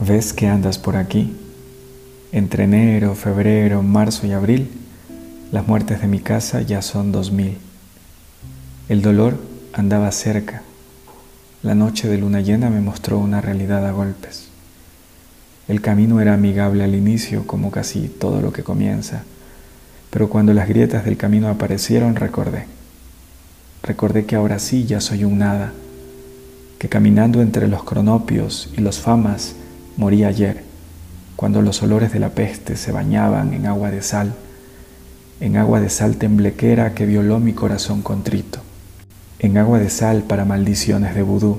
¿Ves que andas por aquí? Entre enero, febrero, marzo y abril, las muertes de mi casa ya son dos mil. El dolor andaba cerca. La noche de luna llena me mostró una realidad a golpes. El camino era amigable al inicio, como casi todo lo que comienza, pero cuando las grietas del camino aparecieron recordé. Recordé que ahora sí ya soy un nada, que caminando entre los cronopios y los famas morí ayer, cuando los olores de la peste se bañaban en agua de sal, en agua de sal temblequera que violó mi corazón contrito, en agua de sal para maldiciones de vudú,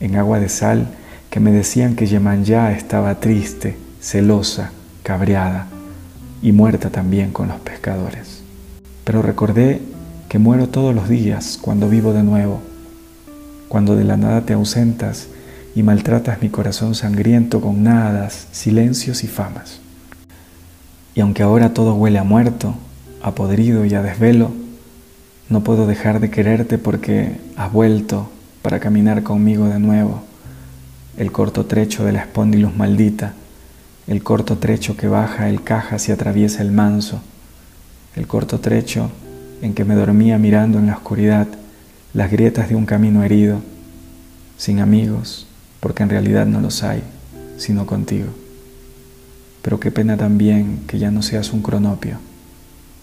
en agua de sal que me decían que Yemanyá estaba triste, celosa, cabreada y muerta también con los pescadores. Pero recordé que muero todos los días cuando vivo de nuevo, cuando de la nada te ausentas y maltratas mi corazón sangriento con nadas, silencios y famas. Y aunque ahora todo huele a muerto, a podrido y a desvelo, no puedo dejar de quererte porque has vuelto para caminar conmigo de nuevo. El corto trecho de la espondilus maldita, el corto trecho que baja el caja y atraviesa el manso, el corto trecho en que me dormía mirando en la oscuridad las grietas de un camino herido, sin amigos, porque en realidad no los hay, sino contigo. Pero qué pena también que ya no seas un cronopio,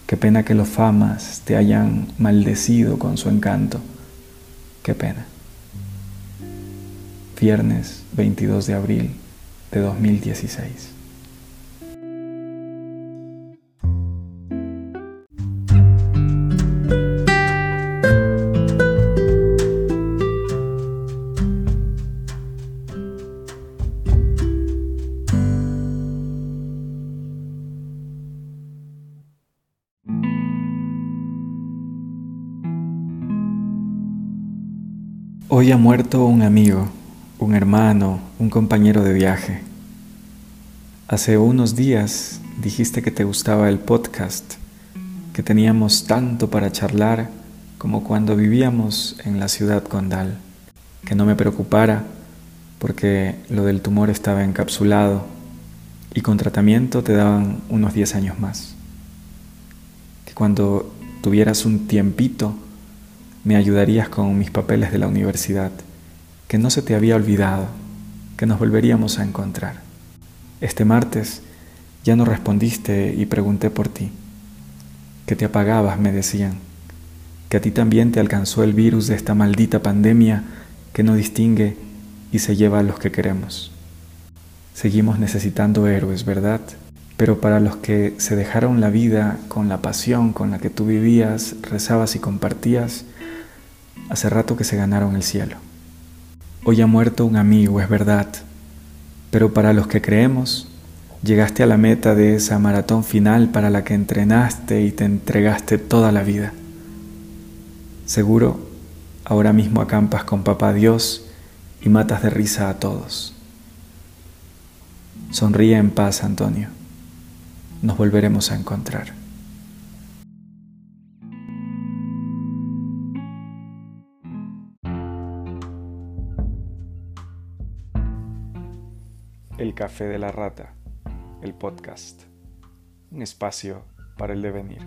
qué pena que los famas te hayan maldecido con su encanto, qué pena. Viernes 22 de abril de 2016. Hoy ha muerto un amigo, un hermano, un compañero de viaje. Hace unos días dijiste que te gustaba el podcast, que teníamos tanto para charlar como cuando vivíamos en la ciudad condal, que no me preocupara porque lo del tumor estaba encapsulado y con tratamiento te daban unos 10 años más. Que cuando tuvieras un tiempito, me ayudarías con mis papeles de la universidad, que no se te había olvidado, que nos volveríamos a encontrar. Este martes ya no respondiste y pregunté por ti, que te apagabas, me decían, que a ti también te alcanzó el virus de esta maldita pandemia que no distingue y se lleva a los que queremos. Seguimos necesitando héroes, ¿verdad? Pero para los que se dejaron la vida con la pasión con la que tú vivías, rezabas y compartías, Hace rato que se ganaron el cielo. Hoy ha muerto un amigo, es verdad, pero para los que creemos, llegaste a la meta de esa maratón final para la que entrenaste y te entregaste toda la vida. Seguro, ahora mismo acampas con Papá Dios y matas de risa a todos. Sonríe en paz, Antonio. Nos volveremos a encontrar. El Café de la Rata, el podcast, un espacio para el devenir.